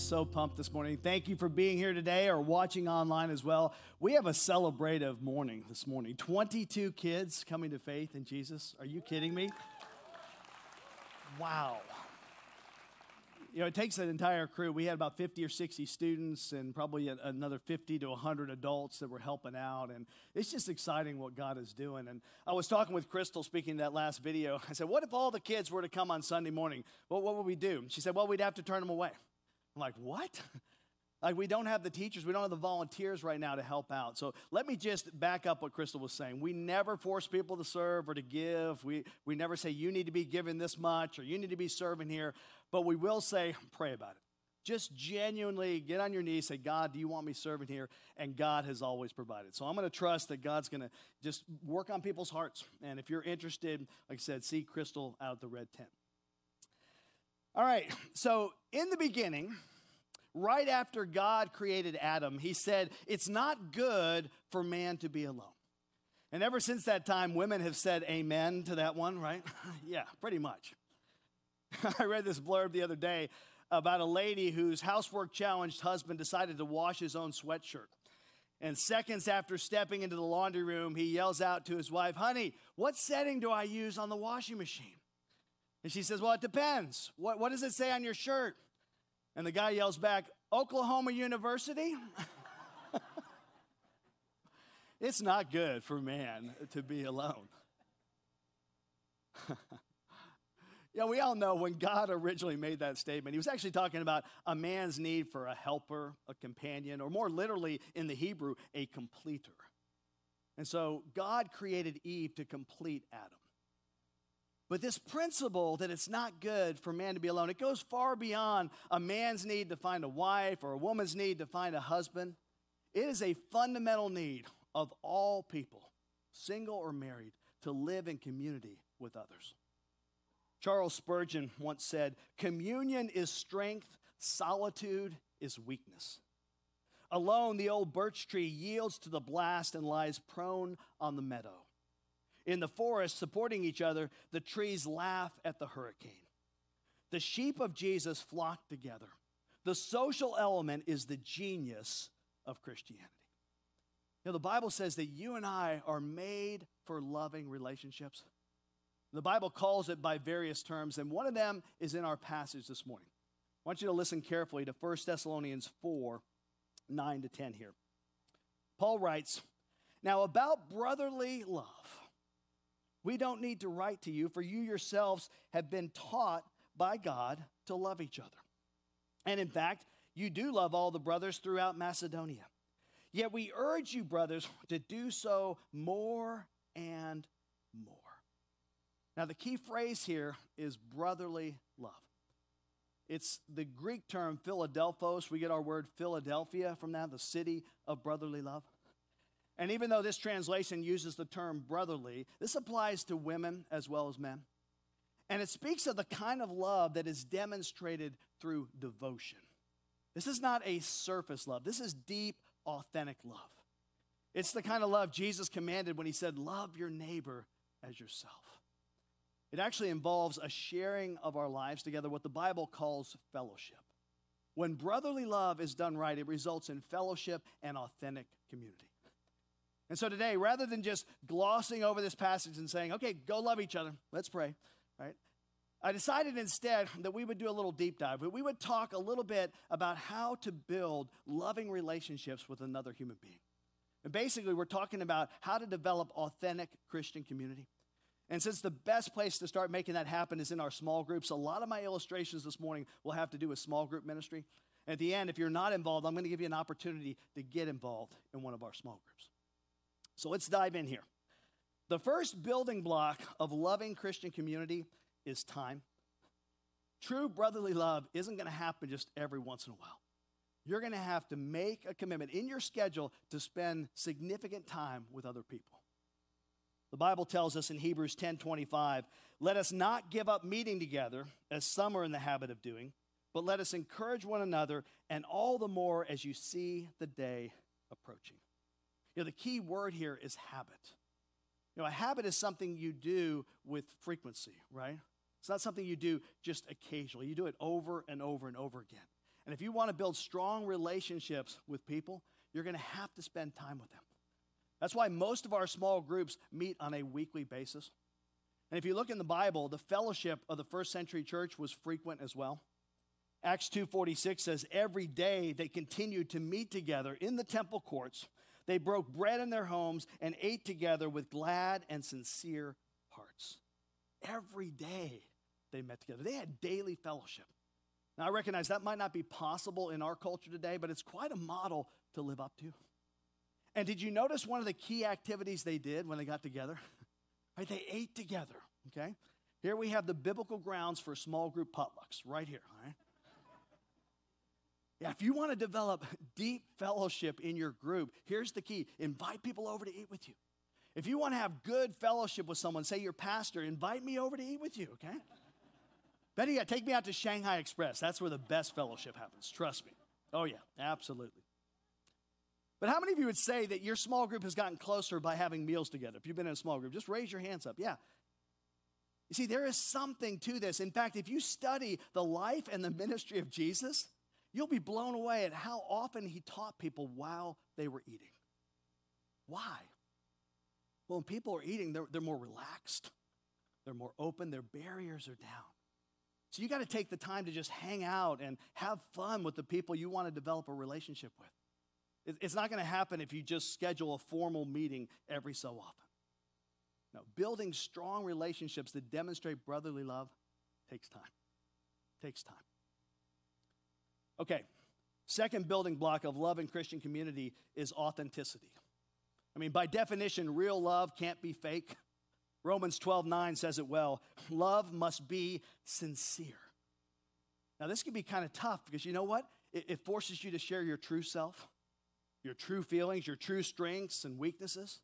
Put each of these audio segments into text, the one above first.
So pumped this morning. Thank you for being here today or watching online as well. We have a celebrative morning this morning. 22 kids coming to faith in Jesus. Are you kidding me? Wow you know, it takes an entire crew. We had about 50 or 60 students and probably another 50 to 100 adults that were helping out. And it's just exciting what God is doing. And I was talking with Crystal speaking that last video. I said, What if all the kids were to come on Sunday morning? Well, what would we do? She said, Well, we'd have to turn them away. I'm like, What? Like, we don't have the teachers, we don't have the volunteers right now to help out. So, let me just back up what Crystal was saying. We never force people to serve or to give. We, we never say, you need to be giving this much or you need to be serving here. But we will say, pray about it. Just genuinely get on your knees, say, God, do you want me serving here? And God has always provided. So I'm going to trust that God's going to just work on people's hearts. And if you're interested, like I said, see Crystal out the red tent. All right, so in the beginning, right after God created Adam, he said, It's not good for man to be alone. And ever since that time, women have said amen to that one, right? yeah, pretty much. I read this blurb the other day about a lady whose housework challenged husband decided to wash his own sweatshirt. And seconds after stepping into the laundry room, he yells out to his wife, Honey, what setting do I use on the washing machine? And she says, Well, it depends. What, what does it say on your shirt? And the guy yells back, Oklahoma University? it's not good for man to be alone. Yeah, we all know when God originally made that statement, he was actually talking about a man's need for a helper, a companion, or more literally in the Hebrew, a completer. And so God created Eve to complete Adam. But this principle that it's not good for man to be alone, it goes far beyond a man's need to find a wife or a woman's need to find a husband. It is a fundamental need of all people, single or married, to live in community with others. Charles Spurgeon once said, Communion is strength, solitude is weakness. Alone, the old birch tree yields to the blast and lies prone on the meadow. In the forest, supporting each other, the trees laugh at the hurricane. The sheep of Jesus flock together. The social element is the genius of Christianity. Know, the Bible says that you and I are made for loving relationships. The Bible calls it by various terms, and one of them is in our passage this morning. I want you to listen carefully to 1 Thessalonians 4 9 to 10 here. Paul writes, Now about brotherly love, we don't need to write to you, for you yourselves have been taught by God to love each other. And in fact, you do love all the brothers throughout Macedonia. Yet we urge you, brothers, to do so more and more. Now, the key phrase here is brotherly love. It's the Greek term Philadelphos. We get our word Philadelphia from that, the city of brotherly love. And even though this translation uses the term brotherly, this applies to women as well as men. And it speaks of the kind of love that is demonstrated through devotion. This is not a surface love, this is deep, authentic love. It's the kind of love Jesus commanded when he said, Love your neighbor as yourself. It actually involves a sharing of our lives together, what the Bible calls fellowship. When brotherly love is done right, it results in fellowship and authentic community. And so today, rather than just glossing over this passage and saying, okay, go love each other, let's pray, right? I decided instead that we would do a little deep dive. We would talk a little bit about how to build loving relationships with another human being. And basically, we're talking about how to develop authentic Christian community and since the best place to start making that happen is in our small groups, a lot of my illustrations this morning will have to do with small group ministry. At the end, if you're not involved, I'm going to give you an opportunity to get involved in one of our small groups. So let's dive in here. The first building block of loving Christian community is time. True brotherly love isn't going to happen just every once in a while. you're going to have to make a commitment in your schedule to spend significant time with other people. The Bible tells us in Hebrews 10:25, "Let us not give up meeting together as some are in the habit of doing, but let us encourage one another, and all the more as you see the day approaching." You know, the key word here is habit. You know, a habit is something you do with frequency, right? It's not something you do just occasionally. You do it over and over and over again. And if you want to build strong relationships with people, you're going to have to spend time with them. That's why most of our small groups meet on a weekly basis. And if you look in the Bible, the fellowship of the first century church was frequent as well. Acts 2:46 says every day they continued to meet together in the temple courts. They broke bread in their homes and ate together with glad and sincere hearts. Every day they met together. They had daily fellowship. Now I recognize that might not be possible in our culture today, but it's quite a model to live up to. And did you notice one of the key activities they did when they got together? right, they ate together, okay? Here we have the biblical grounds for small group potlucks, right here, all right? Yeah, if you want to develop deep fellowship in your group, here's the key invite people over to eat with you. If you want to have good fellowship with someone, say your pastor, invite me over to eat with you, okay? Better yet, take me out to Shanghai Express. That's where the best fellowship happens, trust me. Oh, yeah, absolutely. But how many of you would say that your small group has gotten closer by having meals together? If you've been in a small group, just raise your hands up. Yeah. You see, there is something to this. In fact, if you study the life and the ministry of Jesus, you'll be blown away at how often he taught people while they were eating. Why? Well, when people are eating, they're, they're more relaxed, they're more open, their barriers are down. So you got to take the time to just hang out and have fun with the people you want to develop a relationship with. It's not going to happen if you just schedule a formal meeting every so often. No, building strong relationships that demonstrate brotherly love takes time. Takes time. Okay, second building block of love in Christian community is authenticity. I mean, by definition, real love can't be fake. Romans 12 9 says it well love must be sincere. Now, this can be kind of tough because you know what? It, it forces you to share your true self your true feelings, your true strengths and weaknesses.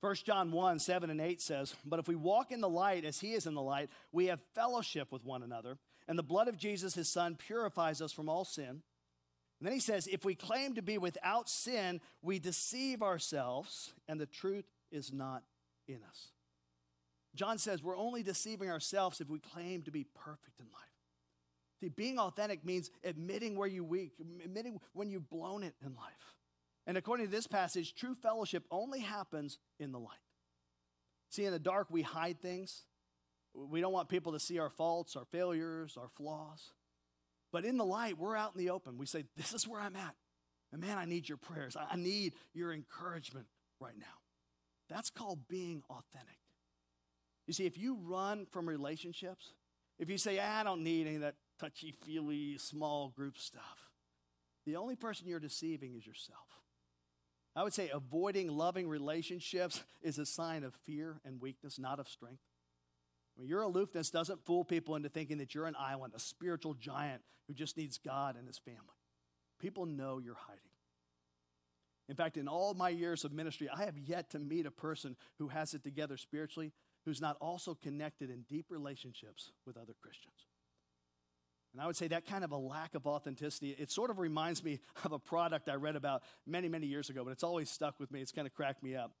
1 John 1 7 and 8 says, But if we walk in the light as he is in the light, we have fellowship with one another, and the blood of Jesus, his son, purifies us from all sin. And then he says, If we claim to be without sin, we deceive ourselves, and the truth is not in us. John says we're only deceiving ourselves if we claim to be perfect in life. See, being authentic means admitting where you're weak, admitting when you've blown it in life. And according to this passage, true fellowship only happens in the light. See, in the dark, we hide things. We don't want people to see our faults, our failures, our flaws. But in the light, we're out in the open. We say, This is where I'm at. And man, I need your prayers. I need your encouragement right now. That's called being authentic. You see, if you run from relationships, if you say, ah, I don't need any of that touchy feely small group stuff, the only person you're deceiving is yourself. I would say avoiding loving relationships is a sign of fear and weakness, not of strength. I mean, your aloofness doesn't fool people into thinking that you're an island, a spiritual giant who just needs God and his family. People know you're hiding. In fact, in all my years of ministry, I have yet to meet a person who has it together spiritually who's not also connected in deep relationships with other Christians. And I would say that kind of a lack of authenticity, it sort of reminds me of a product I read about many, many years ago, but it's always stuck with me. It's kind of cracked me up.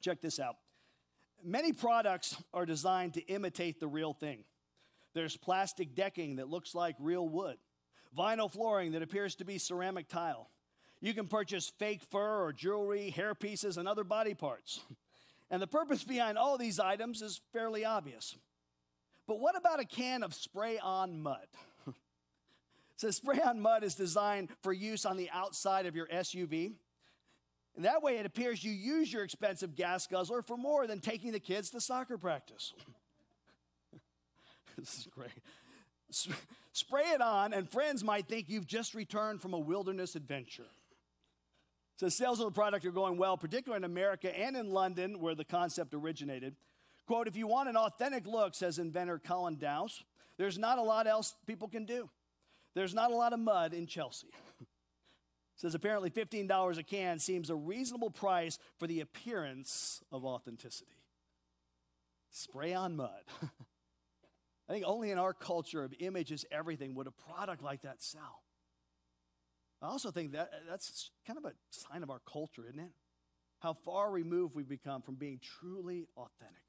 Check this out. Many products are designed to imitate the real thing. There's plastic decking that looks like real wood, vinyl flooring that appears to be ceramic tile. You can purchase fake fur or jewelry, hair pieces, and other body parts. And the purpose behind all these items is fairly obvious. But what about a can of spray on mud? so, spray on mud is designed for use on the outside of your SUV. And that way it appears you use your expensive gas guzzler for more than taking the kids to soccer practice. this is great. Spray it on, and friends might think you've just returned from a wilderness adventure. So sales of the product are going well, particularly in America and in London, where the concept originated. Quote, if you want an authentic look, says inventor Colin Dowse, there's not a lot else people can do. there's not a lot of mud in Chelsea. says apparently $15 a can seems a reasonable price for the appearance of authenticity. Spray on mud. I think only in our culture of images everything would a product like that sell. I also think that that's kind of a sign of our culture, isn't it? How far removed we've become from being truly authentic.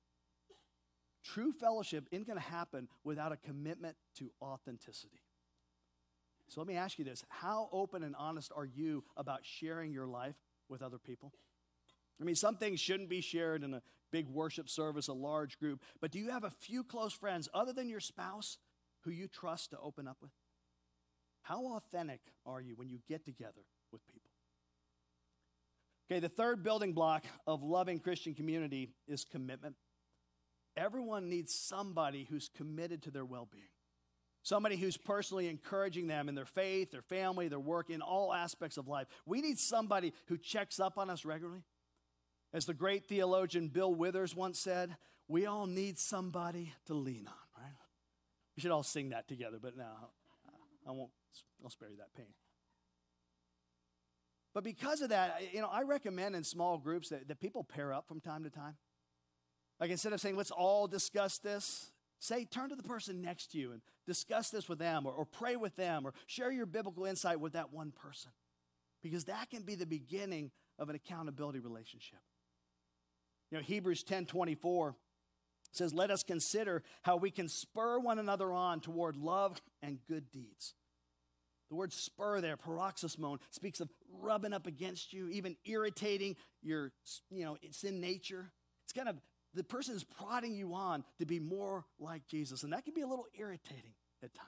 True fellowship isn't going to happen without a commitment to authenticity. So let me ask you this How open and honest are you about sharing your life with other people? I mean, some things shouldn't be shared in a big worship service, a large group, but do you have a few close friends other than your spouse who you trust to open up with? How authentic are you when you get together with people? Okay, the third building block of loving Christian community is commitment. Everyone needs somebody who's committed to their well being. Somebody who's personally encouraging them in their faith, their family, their work, in all aspects of life. We need somebody who checks up on us regularly. As the great theologian Bill Withers once said, we all need somebody to lean on, right? We should all sing that together, but no, I won't, I'll spare you that pain. But because of that, you know, I recommend in small groups that, that people pair up from time to time. Like instead of saying, let's all discuss this, Say, turn to the person next to you and discuss this with them, or, or pray with them, or share your biblical insight with that one person. Because that can be the beginning of an accountability relationship. You know, Hebrews 10 24 says, Let us consider how we can spur one another on toward love and good deeds. The word spur there, paroxysmon, speaks of rubbing up against you, even irritating your, you know, it's in nature. It's kind of the person is prodding you on to be more like Jesus. And that can be a little irritating at times,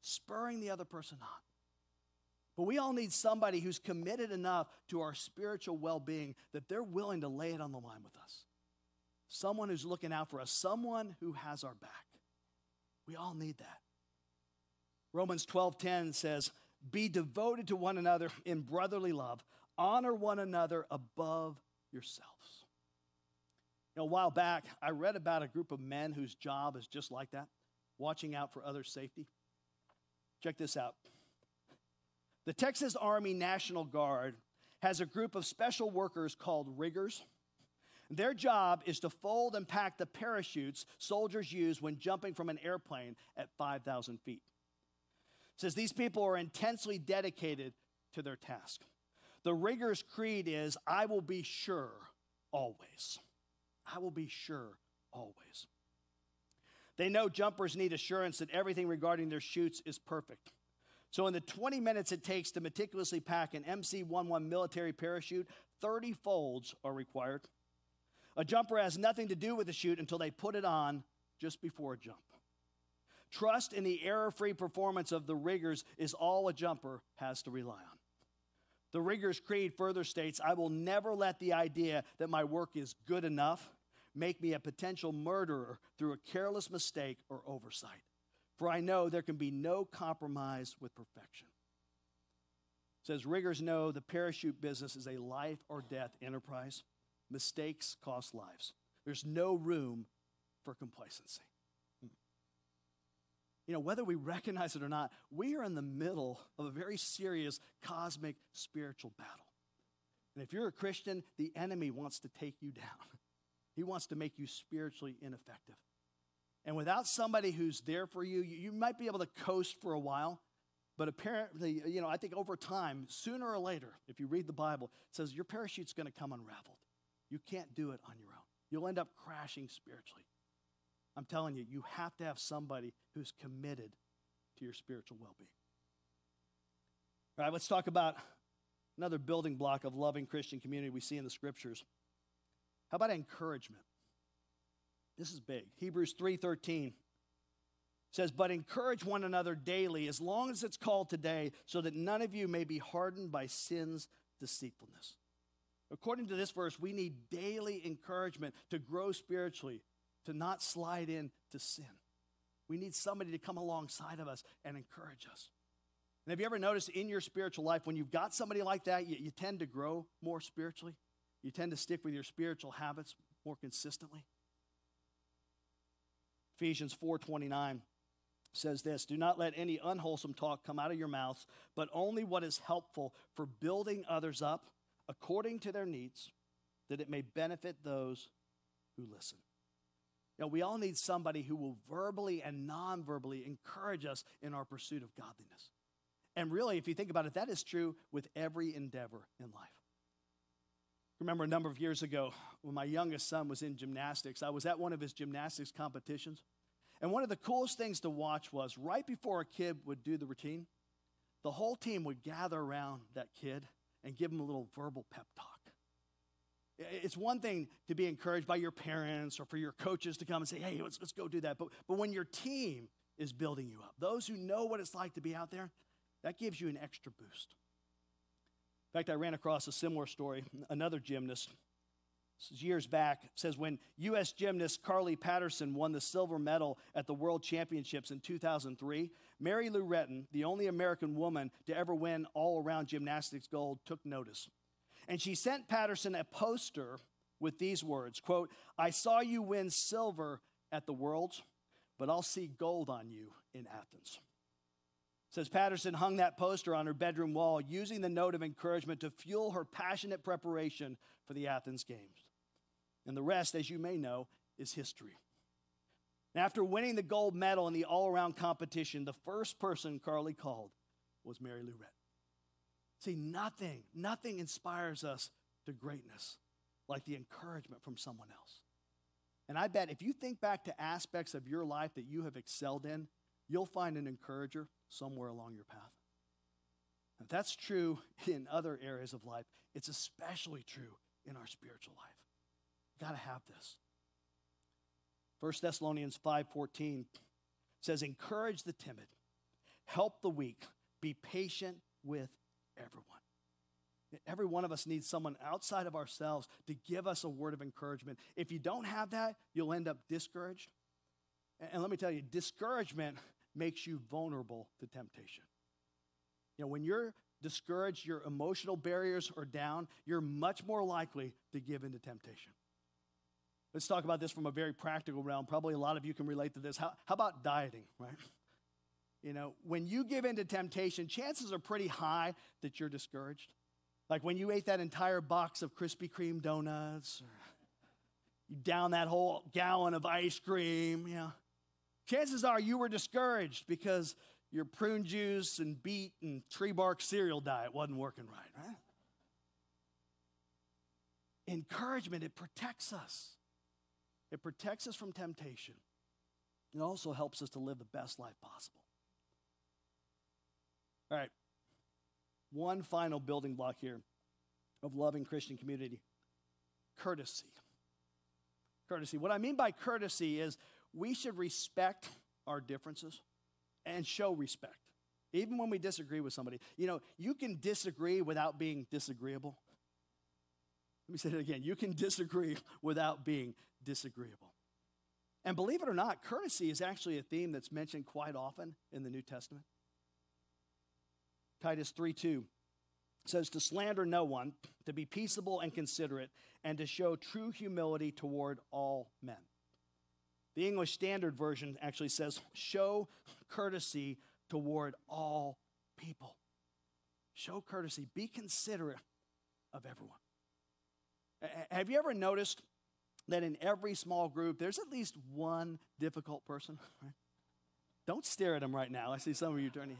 spurring the other person on. But we all need somebody who's committed enough to our spiritual well being that they're willing to lay it on the line with us. Someone who's looking out for us, someone who has our back. We all need that. Romans 12:10 says, "Be devoted to one another in brotherly love. Honor one another above yourselves." Know, a while back, I read about a group of men whose job is just like that, watching out for others' safety. Check this out. The Texas Army National Guard has a group of special workers called riggers. Their job is to fold and pack the parachutes soldiers use when jumping from an airplane at 5,000 feet. It says these people are intensely dedicated to their task. The rigger's creed is, I will be sure always. I will be sure always. They know jumpers need assurance that everything regarding their chutes is perfect. So, in the 20 minutes it takes to meticulously pack an MC 11 military parachute, 30 folds are required. A jumper has nothing to do with the chute until they put it on just before a jump. Trust in the error free performance of the riggers is all a jumper has to rely on. The Rigger's Creed further states I will never let the idea that my work is good enough make me a potential murderer through a careless mistake or oversight. For I know there can be no compromise with perfection. It says riggers know the parachute business is a life or death enterprise. Mistakes cost lives. There's no room for complacency. Hmm. You know, whether we recognize it or not, we are in the middle of a very serious cosmic spiritual battle. And if you're a Christian, the enemy wants to take you down. He wants to make you spiritually ineffective. And without somebody who's there for you, you might be able to coast for a while, but apparently, you know, I think over time, sooner or later, if you read the Bible, it says your parachute's going to come unraveled. You can't do it on your own. You'll end up crashing spiritually. I'm telling you, you have to have somebody who's committed to your spiritual well being. All right, let's talk about another building block of loving Christian community we see in the scriptures how about encouragement? This is big. Hebrews 3:13 says, "But encourage one another daily as long as it's called today, so that none of you may be hardened by sin's deceitfulness." According to this verse, we need daily encouragement to grow spiritually, to not slide into sin. We need somebody to come alongside of us and encourage us. And have you ever noticed in your spiritual life, when you've got somebody like that, you, you tend to grow more spiritually? You tend to stick with your spiritual habits more consistently. Ephesians 4:29 says this Do not let any unwholesome talk come out of your mouths, but only what is helpful for building others up according to their needs, that it may benefit those who listen. You know, we all need somebody who will verbally and non verbally encourage us in our pursuit of godliness. And really, if you think about it, that is true with every endeavor in life. Remember a number of years ago when my youngest son was in gymnastics, I was at one of his gymnastics competitions. And one of the coolest things to watch was right before a kid would do the routine, the whole team would gather around that kid and give him a little verbal pep talk. It's one thing to be encouraged by your parents or for your coaches to come and say, hey, let's, let's go do that. But, but when your team is building you up, those who know what it's like to be out there, that gives you an extra boost. In fact, I ran across a similar story. Another gymnast years back says when U.S. gymnast Carly Patterson won the silver medal at the World Championships in 2003, Mary Lou Retton, the only American woman to ever win all around gymnastics gold, took notice. And she sent Patterson a poster with these words quote, I saw you win silver at the Worlds, but I'll see gold on you in Athens. Says Patterson hung that poster on her bedroom wall, using the note of encouragement to fuel her passionate preparation for the Athens Games. And the rest, as you may know, is history. after winning the gold medal in the all around competition, the first person Carly called was Mary Lou Retton. See, nothing, nothing inspires us to greatness like the encouragement from someone else. And I bet if you think back to aspects of your life that you have excelled in, you'll find an encourager somewhere along your path. If that's true in other areas of life, it's especially true in our spiritual life. you Got to have this. 1 Thessalonians 5:14 says encourage the timid, help the weak, be patient with everyone. Every one of us needs someone outside of ourselves to give us a word of encouragement. If you don't have that, you'll end up discouraged. And let me tell you, discouragement makes you vulnerable to temptation. You know, when you're discouraged, your emotional barriers are down, you're much more likely to give into temptation. Let's talk about this from a very practical realm. Probably a lot of you can relate to this. How, how about dieting, right? You know, when you give in to temptation, chances are pretty high that you're discouraged. Like when you ate that entire box of Krispy Kreme donuts, or you down that whole gallon of ice cream, you know, chances are you were discouraged because your prune juice and beet and tree bark cereal diet wasn't working right, right? Encouragement, it protects us. It protects us from temptation. It also helps us to live the best life possible. All right. One final building block here of loving Christian community courtesy. Courtesy. What I mean by courtesy is we should respect our differences and show respect, even when we disagree with somebody. You know, you can disagree without being disagreeable. Let me say it again. You can disagree without being disagreeable. And believe it or not, courtesy is actually a theme that's mentioned quite often in the New Testament. Titus 3 2 says, To slander no one, to be peaceable and considerate, and to show true humility toward all men. The English Standard Version actually says, Show courtesy toward all people. Show courtesy. Be considerate of everyone. Have you ever noticed that in every small group, there's at least one difficult person? Don't stare at them right now. I see some of you turning.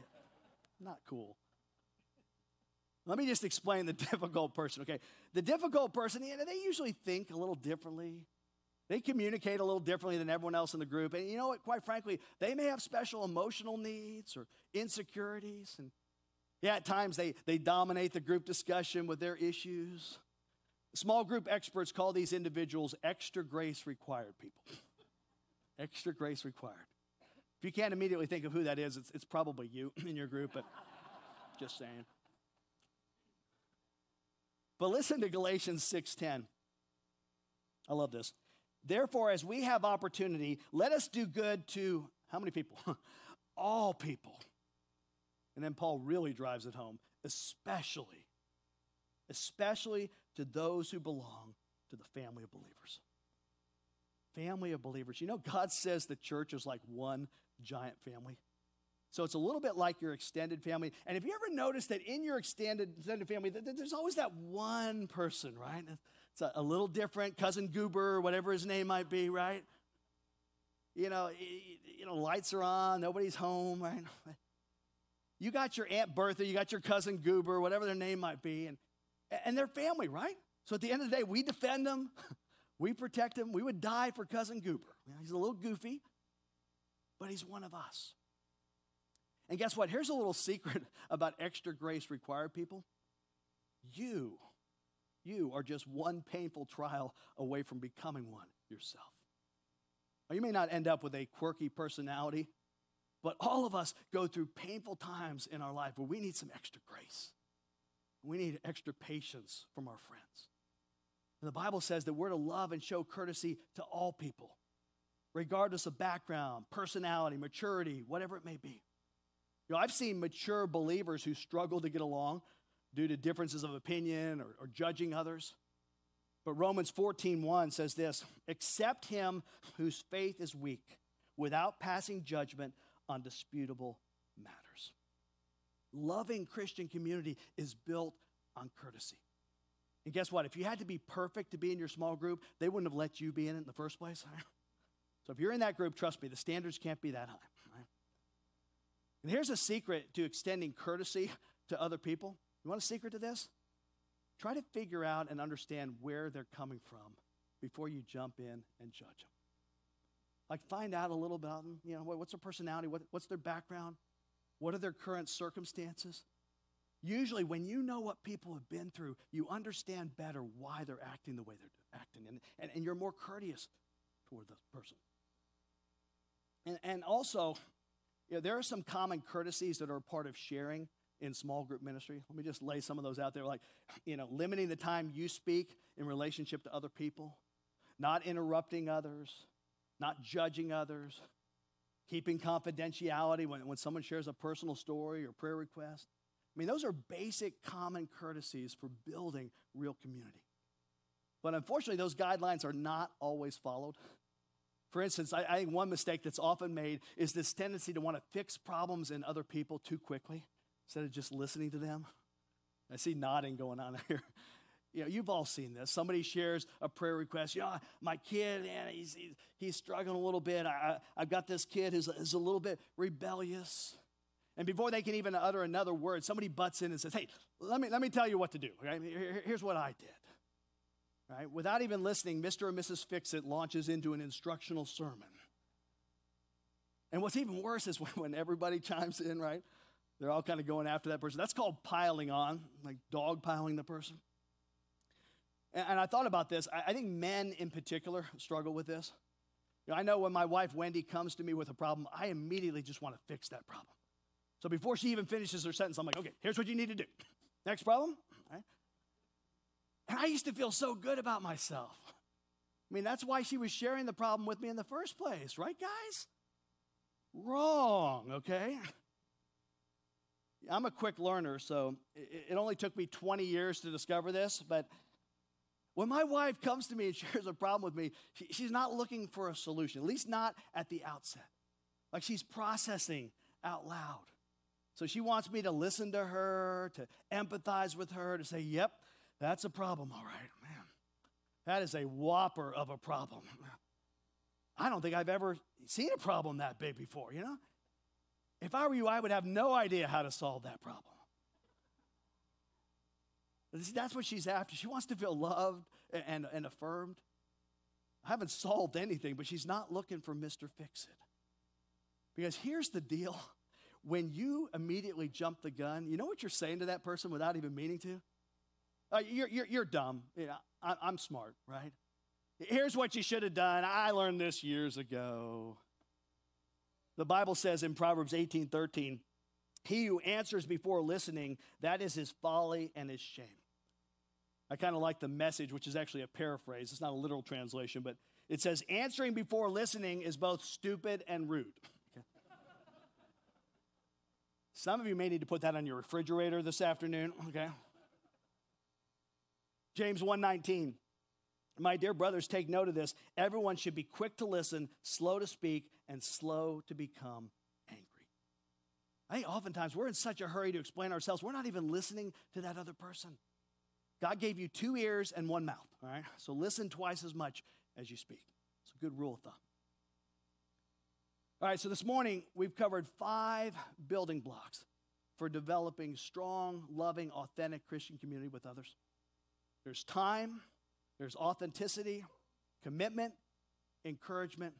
Not cool. Let me just explain the difficult person, okay? The difficult person, they usually think a little differently. They communicate a little differently than everyone else in the group. And you know what, quite frankly, they may have special emotional needs or insecurities. And yeah, at times they, they dominate the group discussion with their issues. Small group experts call these individuals extra grace required people. extra grace required. If you can't immediately think of who that is, it's, it's probably you in your group, but just saying. But listen to Galatians 6:10. I love this. Therefore, as we have opportunity, let us do good to how many people? All people. And then Paul really drives it home, especially, especially to those who belong to the family of believers. Family of believers. You know, God says the church is like one giant family. So it's a little bit like your extended family. And if you ever notice that in your extended, extended family, there's always that one person, right? It's a, a little different, cousin Goober, or whatever his name might be, right? You know, you know, lights are on, nobody's home, right? You got your Aunt Bertha, you got your cousin Goober, whatever their name might be, and, and they're family, right? So at the end of the day, we defend them, we protect them. We would die for cousin Goober. You know, he's a little goofy, but he's one of us. And guess what? Here's a little secret about extra grace required people. You, you are just one painful trial away from becoming one yourself. You may not end up with a quirky personality, but all of us go through painful times in our life where we need some extra grace. We need extra patience from our friends. And the Bible says that we're to love and show courtesy to all people, regardless of background, personality, maturity, whatever it may be. You know, I've seen mature believers who struggle to get along due to differences of opinion or, or judging others. But Romans 14:1 says this, accept him whose faith is weak without passing judgment on disputable matters. Loving Christian community is built on courtesy. And guess what? If you had to be perfect to be in your small group, they wouldn't have let you be in it in the first place. So if you're in that group, trust me, the standards can't be that high. And here's a secret to extending courtesy to other people. You want a secret to this? Try to figure out and understand where they're coming from before you jump in and judge them. Like, find out a little about them. You know, what's their personality? What, what's their background? What are their current circumstances? Usually, when you know what people have been through, you understand better why they're acting the way they're acting, and, and, and you're more courteous toward the person. And, and also, you know, there are some common courtesies that are part of sharing in small group ministry. Let me just lay some of those out there like, you know, limiting the time you speak in relationship to other people, not interrupting others, not judging others, keeping confidentiality when, when someone shares a personal story or prayer request. I mean, those are basic common courtesies for building real community. But unfortunately, those guidelines are not always followed. For instance, I, I, think one mistake that's often made is this tendency to want to fix problems in other people too quickly instead of just listening to them. I see nodding going on here. You know, you've all seen this. Somebody shares a prayer request. Yeah, my kid, man, he's, he's, struggling a little bit. I, I, have got this kid who's, who's a little bit rebellious. And before they can even utter another word, somebody butts in and says, Hey, let me, let me tell you what to do. Okay? Here's what I did. Right? Without even listening, Mr. and Mrs. Fixit launches into an instructional sermon. And what's even worse is when, when, everybody chimes in, right? They're all kind of going after that person. That's called piling on, like dog piling the person. And, and I thought about this. I, I, think men in particular struggle with this. You know, I know when my wife Wendy comes to me with a problem, I immediately just want to fix that problem. So before she even finishes her sentence, I'm like, okay, here's what you need to do. Next problem, right? And I used to feel so good about myself. I mean, that's why she was sharing the problem with me in the first place, right, guys? Wrong, okay? I'm a quick learner, so it only took me 20 years to discover this, but when my wife comes to me and shares a problem with me, she's not looking for a solution, at least not at the outset. Like she's processing out loud. So she wants me to listen to her, to empathize with her, to say, yep, that's a problem, all right, man. That is a whopper of a problem. I don't think I've ever seen a problem that big before, you know? If I were you, I would have no idea how to solve that problem. That's what she's after. She wants to feel loved and, and affirmed. I haven't solved anything, but she's not looking for Mr. Fix It. Because here's the deal when you immediately jump the gun, you know what you're saying to that person without even meaning to? Uh, you're, you're, you're dumb. I, I'm smart, right? Here's what you should have done. I learned this years ago. The Bible says in Proverbs 18 13, he who answers before listening, that is his folly and his shame. I kind of like the message, which is actually a paraphrase. It's not a literal translation, but it says, answering before listening is both stupid and rude. Some of you may need to put that on your refrigerator this afternoon, okay? James 1:19. My dear brothers, take note of this. Everyone should be quick to listen, slow to speak, and slow to become angry. I think oftentimes we're in such a hurry to explain ourselves, we're not even listening to that other person. God gave you two ears and one mouth, all right? So listen twice as much as you speak. It's a good rule of thumb. All right, so this morning we've covered five building blocks for developing strong, loving, authentic Christian community with others. There's time, there's authenticity, commitment, encouragement,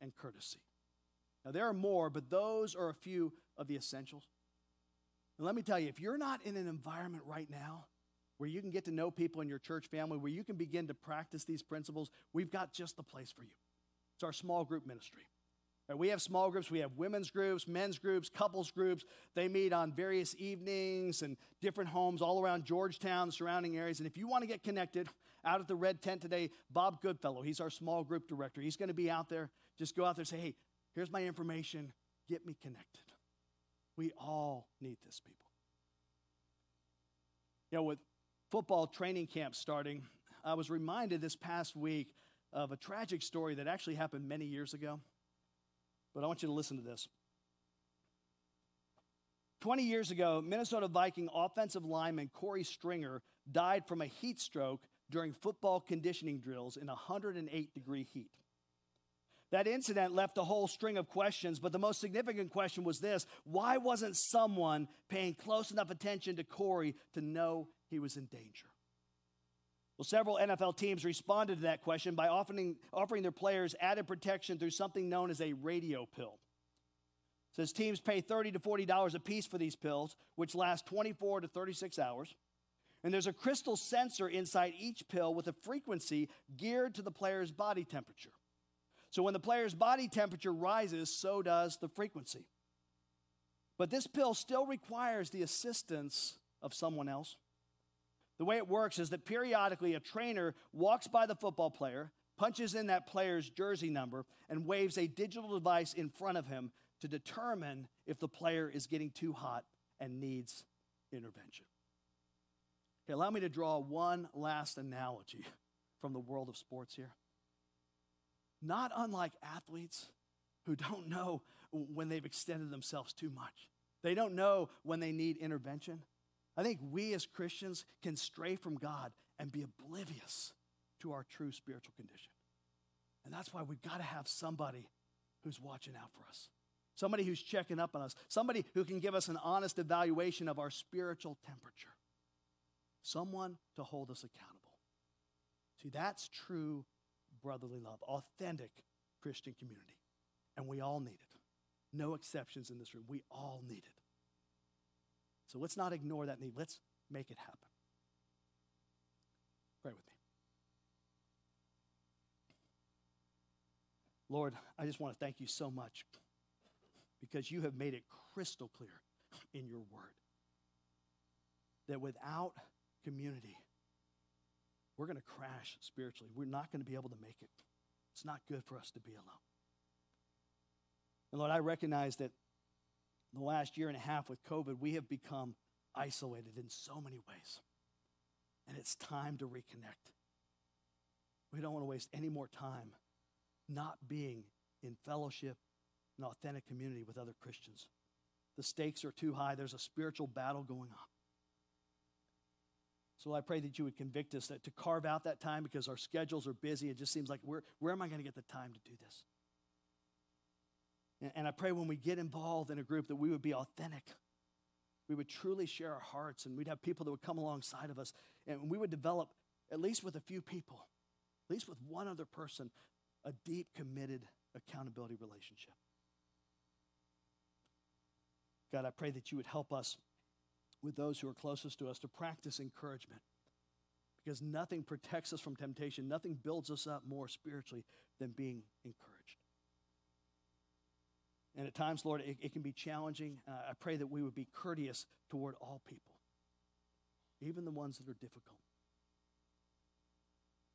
and courtesy. Now, there are more, but those are a few of the essentials. And let me tell you, if you're not in an environment right now where you can get to know people in your church family, where you can begin to practice these principles, we've got just the place for you. It's our small group ministry. We have small groups, we have women's groups, men's groups, couples groups. They meet on various evenings and different homes all around Georgetown, surrounding areas. And if you want to get connected, out at the red tent today, Bob Goodfellow, he's our small group director. He's going to be out there. Just go out there and say, hey, here's my information. Get me connected. We all need this, people. You know, with football training camp starting, I was reminded this past week of a tragic story that actually happened many years ago. But I want you to listen to this. 20 years ago, Minnesota Viking offensive lineman Corey Stringer died from a heat stroke during football conditioning drills in 108 degree heat. That incident left a whole string of questions, but the most significant question was this why wasn't someone paying close enough attention to Corey to know he was in danger? Well, several NFL teams responded to that question by offering, offering their players added protection through something known as a radio pill. Says teams pay 30 to $40 a piece for these pills, which last 24 to 36 hours. And there's a crystal sensor inside each pill with a frequency geared to the player's body temperature. So when the player's body temperature rises, so does the frequency. But this pill still requires the assistance of someone else. The way it works is that periodically a trainer walks by the football player, punches in that player's jersey number, and waves a digital device in front of him to determine if the player is getting too hot and needs intervention. Okay, allow me to draw one last analogy from the world of sports here. Not unlike athletes who don't know when they've extended themselves too much, they don't know when they need intervention. I think we as Christians can stray from God and be oblivious to our true spiritual condition. And that's why we've got to have somebody who's watching out for us, somebody who's checking up on us, somebody who can give us an honest evaluation of our spiritual temperature, someone to hold us accountable. See, that's true brotherly love, authentic Christian community. And we all need it. No exceptions in this room. We all need it. So let's not ignore that need. Let's make it happen. Pray with me. Lord, I just want to thank you so much because you have made it crystal clear in your word that without community, we're going to crash spiritually. We're not going to be able to make it. It's not good for us to be alone. And Lord, I recognize that the last year and a half with COVID, we have become isolated in so many ways. And it's time to reconnect. We don't want to waste any more time not being in fellowship and authentic community with other Christians. The stakes are too high, there's a spiritual battle going on. So I pray that you would convict us that to carve out that time because our schedules are busy. It just seems like where, where am I going to get the time to do this? And, and I pray when we get involved in a group that we would be authentic. We would truly share our hearts and we'd have people that would come alongside of us and we would develop, at least with a few people, at least with one other person, a deep, committed accountability relationship. God, I pray that you would help us with those who are closest to us to practice encouragement because nothing protects us from temptation, nothing builds us up more spiritually than being encouraged. And at times, Lord, it, it can be challenging. Uh, I pray that we would be courteous toward all people, even the ones that are difficult.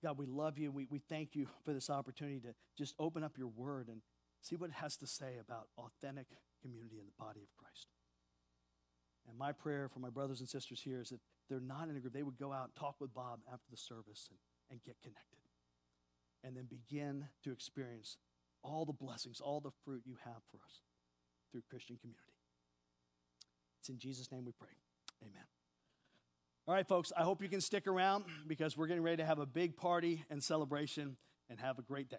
God, we love you. We, we thank you for this opportunity to just open up your word and see what it has to say about authentic community in the body of Christ. And my prayer for my brothers and sisters here is that they're not in a group. They would go out and talk with Bob after the service and, and get connected. And then begin to experience all the blessings, all the fruit you have for us through Christian community. It's in Jesus' name we pray. Amen. All right, folks, I hope you can stick around because we're getting ready to have a big party and celebration and have a great day.